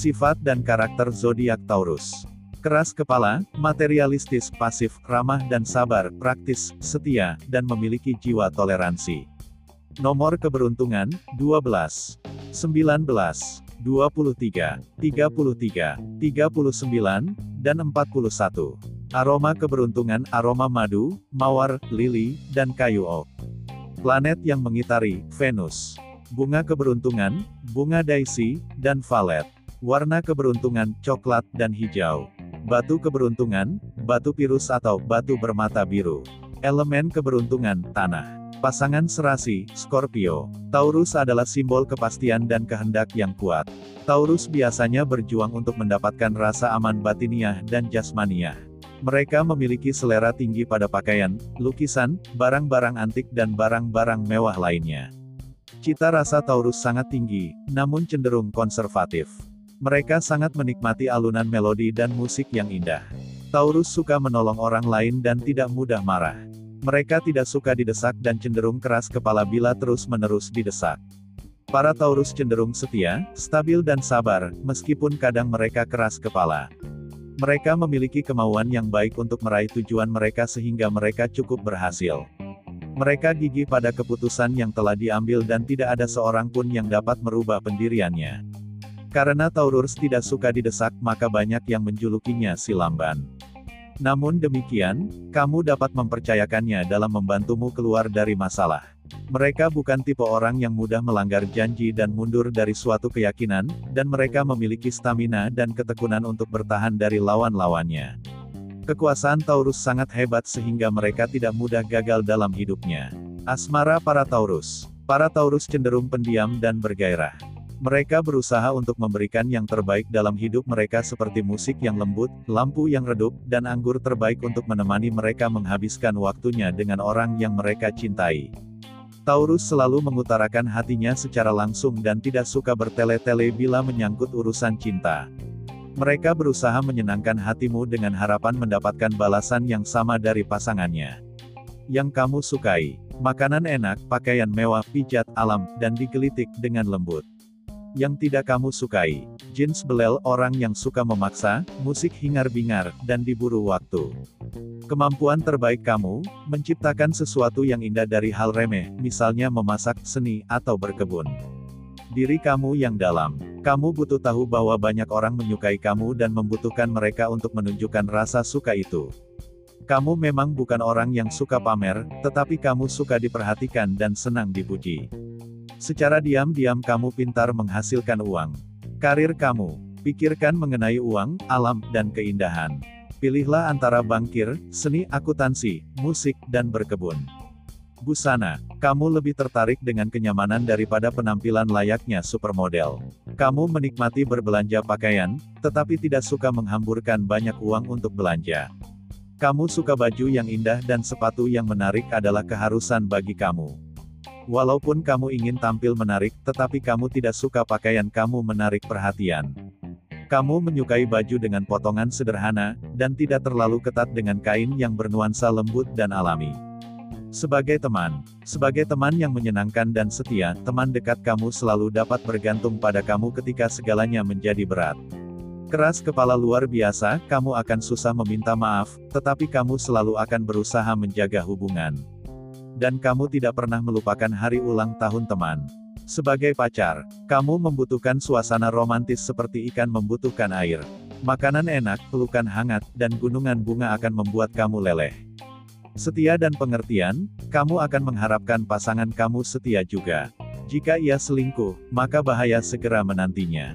Sifat dan karakter zodiak Taurus. Keras kepala, materialistis, pasif, ramah dan sabar, praktis, setia, dan memiliki jiwa toleransi. Nomor keberuntungan, 12, 19, 23, 33, 39, dan 41. Aroma keberuntungan aroma madu, mawar, lili, dan kayu oak. Planet yang mengitari, Venus. Bunga keberuntungan, bunga daisy, dan valet. Warna keberuntungan, coklat dan hijau. Batu keberuntungan, batu pirus atau batu bermata biru. Elemen keberuntungan, tanah. Pasangan serasi, Scorpio. Taurus adalah simbol kepastian dan kehendak yang kuat. Taurus biasanya berjuang untuk mendapatkan rasa aman batiniah dan jasmaniah. Mereka memiliki selera tinggi pada pakaian, lukisan, barang-barang antik dan barang-barang mewah lainnya. Cita rasa Taurus sangat tinggi, namun cenderung konservatif. Mereka sangat menikmati alunan melodi dan musik yang indah. Taurus suka menolong orang lain dan tidak mudah marah. Mereka tidak suka didesak dan cenderung keras kepala bila terus-menerus didesak. Para Taurus cenderung setia, stabil dan sabar, meskipun kadang mereka keras kepala. Mereka memiliki kemauan yang baik untuk meraih tujuan mereka sehingga mereka cukup berhasil. Mereka gigih pada keputusan yang telah diambil dan tidak ada seorang pun yang dapat merubah pendiriannya. Karena Taurus tidak suka didesak, maka banyak yang menjulukinya si lamban. Namun demikian, kamu dapat mempercayakannya dalam membantumu keluar dari masalah. Mereka bukan tipe orang yang mudah melanggar janji dan mundur dari suatu keyakinan, dan mereka memiliki stamina dan ketekunan untuk bertahan dari lawan-lawannya. Kekuasaan Taurus sangat hebat sehingga mereka tidak mudah gagal dalam hidupnya. Asmara para Taurus. Para Taurus cenderung pendiam dan bergairah. Mereka berusaha untuk memberikan yang terbaik dalam hidup mereka seperti musik yang lembut, lampu yang redup, dan anggur terbaik untuk menemani mereka menghabiskan waktunya dengan orang yang mereka cintai. Taurus selalu mengutarakan hatinya secara langsung dan tidak suka bertele-tele bila menyangkut urusan cinta. Mereka berusaha menyenangkan hatimu dengan harapan mendapatkan balasan yang sama dari pasangannya. Yang kamu sukai, makanan enak, pakaian mewah, pijat alam, dan digelitik dengan lembut. Yang tidak kamu sukai, jeans belel orang yang suka memaksa, musik hingar-bingar, dan diburu waktu. Kemampuan terbaik kamu, menciptakan sesuatu yang indah dari hal remeh, misalnya memasak, seni, atau berkebun. Diri kamu yang dalam. Kamu butuh tahu bahwa banyak orang menyukai kamu dan membutuhkan mereka untuk menunjukkan rasa suka itu. Kamu memang bukan orang yang suka pamer, tetapi kamu suka diperhatikan dan senang dipuji. Secara diam-diam kamu pintar menghasilkan uang. Karir kamu, pikirkan mengenai uang, alam, dan keindahan. Pilihlah antara bankir, seni akuntansi, musik, dan berkebun. Busana, kamu lebih tertarik dengan kenyamanan daripada penampilan layaknya supermodel. Kamu menikmati berbelanja pakaian, tetapi tidak suka menghamburkan banyak uang untuk belanja. Kamu suka baju yang indah dan sepatu yang menarik adalah keharusan bagi kamu. Walaupun kamu ingin tampil menarik, tetapi kamu tidak suka pakaian kamu menarik perhatian. Kamu menyukai baju dengan potongan sederhana, dan tidak terlalu ketat dengan kain yang bernuansa lembut dan alami. Sebagai teman, sebagai teman yang menyenangkan dan setia, teman dekat kamu selalu dapat bergantung pada kamu ketika segalanya menjadi berat. Keras kepala luar biasa, kamu akan susah meminta maaf, tetapi kamu selalu akan berusaha menjaga hubungan. Dan kamu tidak pernah melupakan hari ulang tahun teman. Sebagai pacar, kamu membutuhkan suasana romantis seperti ikan membutuhkan air. Makanan enak, pelukan hangat, dan gunungan bunga akan membuat kamu leleh. Setia dan pengertian, kamu akan mengharapkan pasangan kamu setia juga. Jika ia selingkuh, maka bahaya segera menantinya.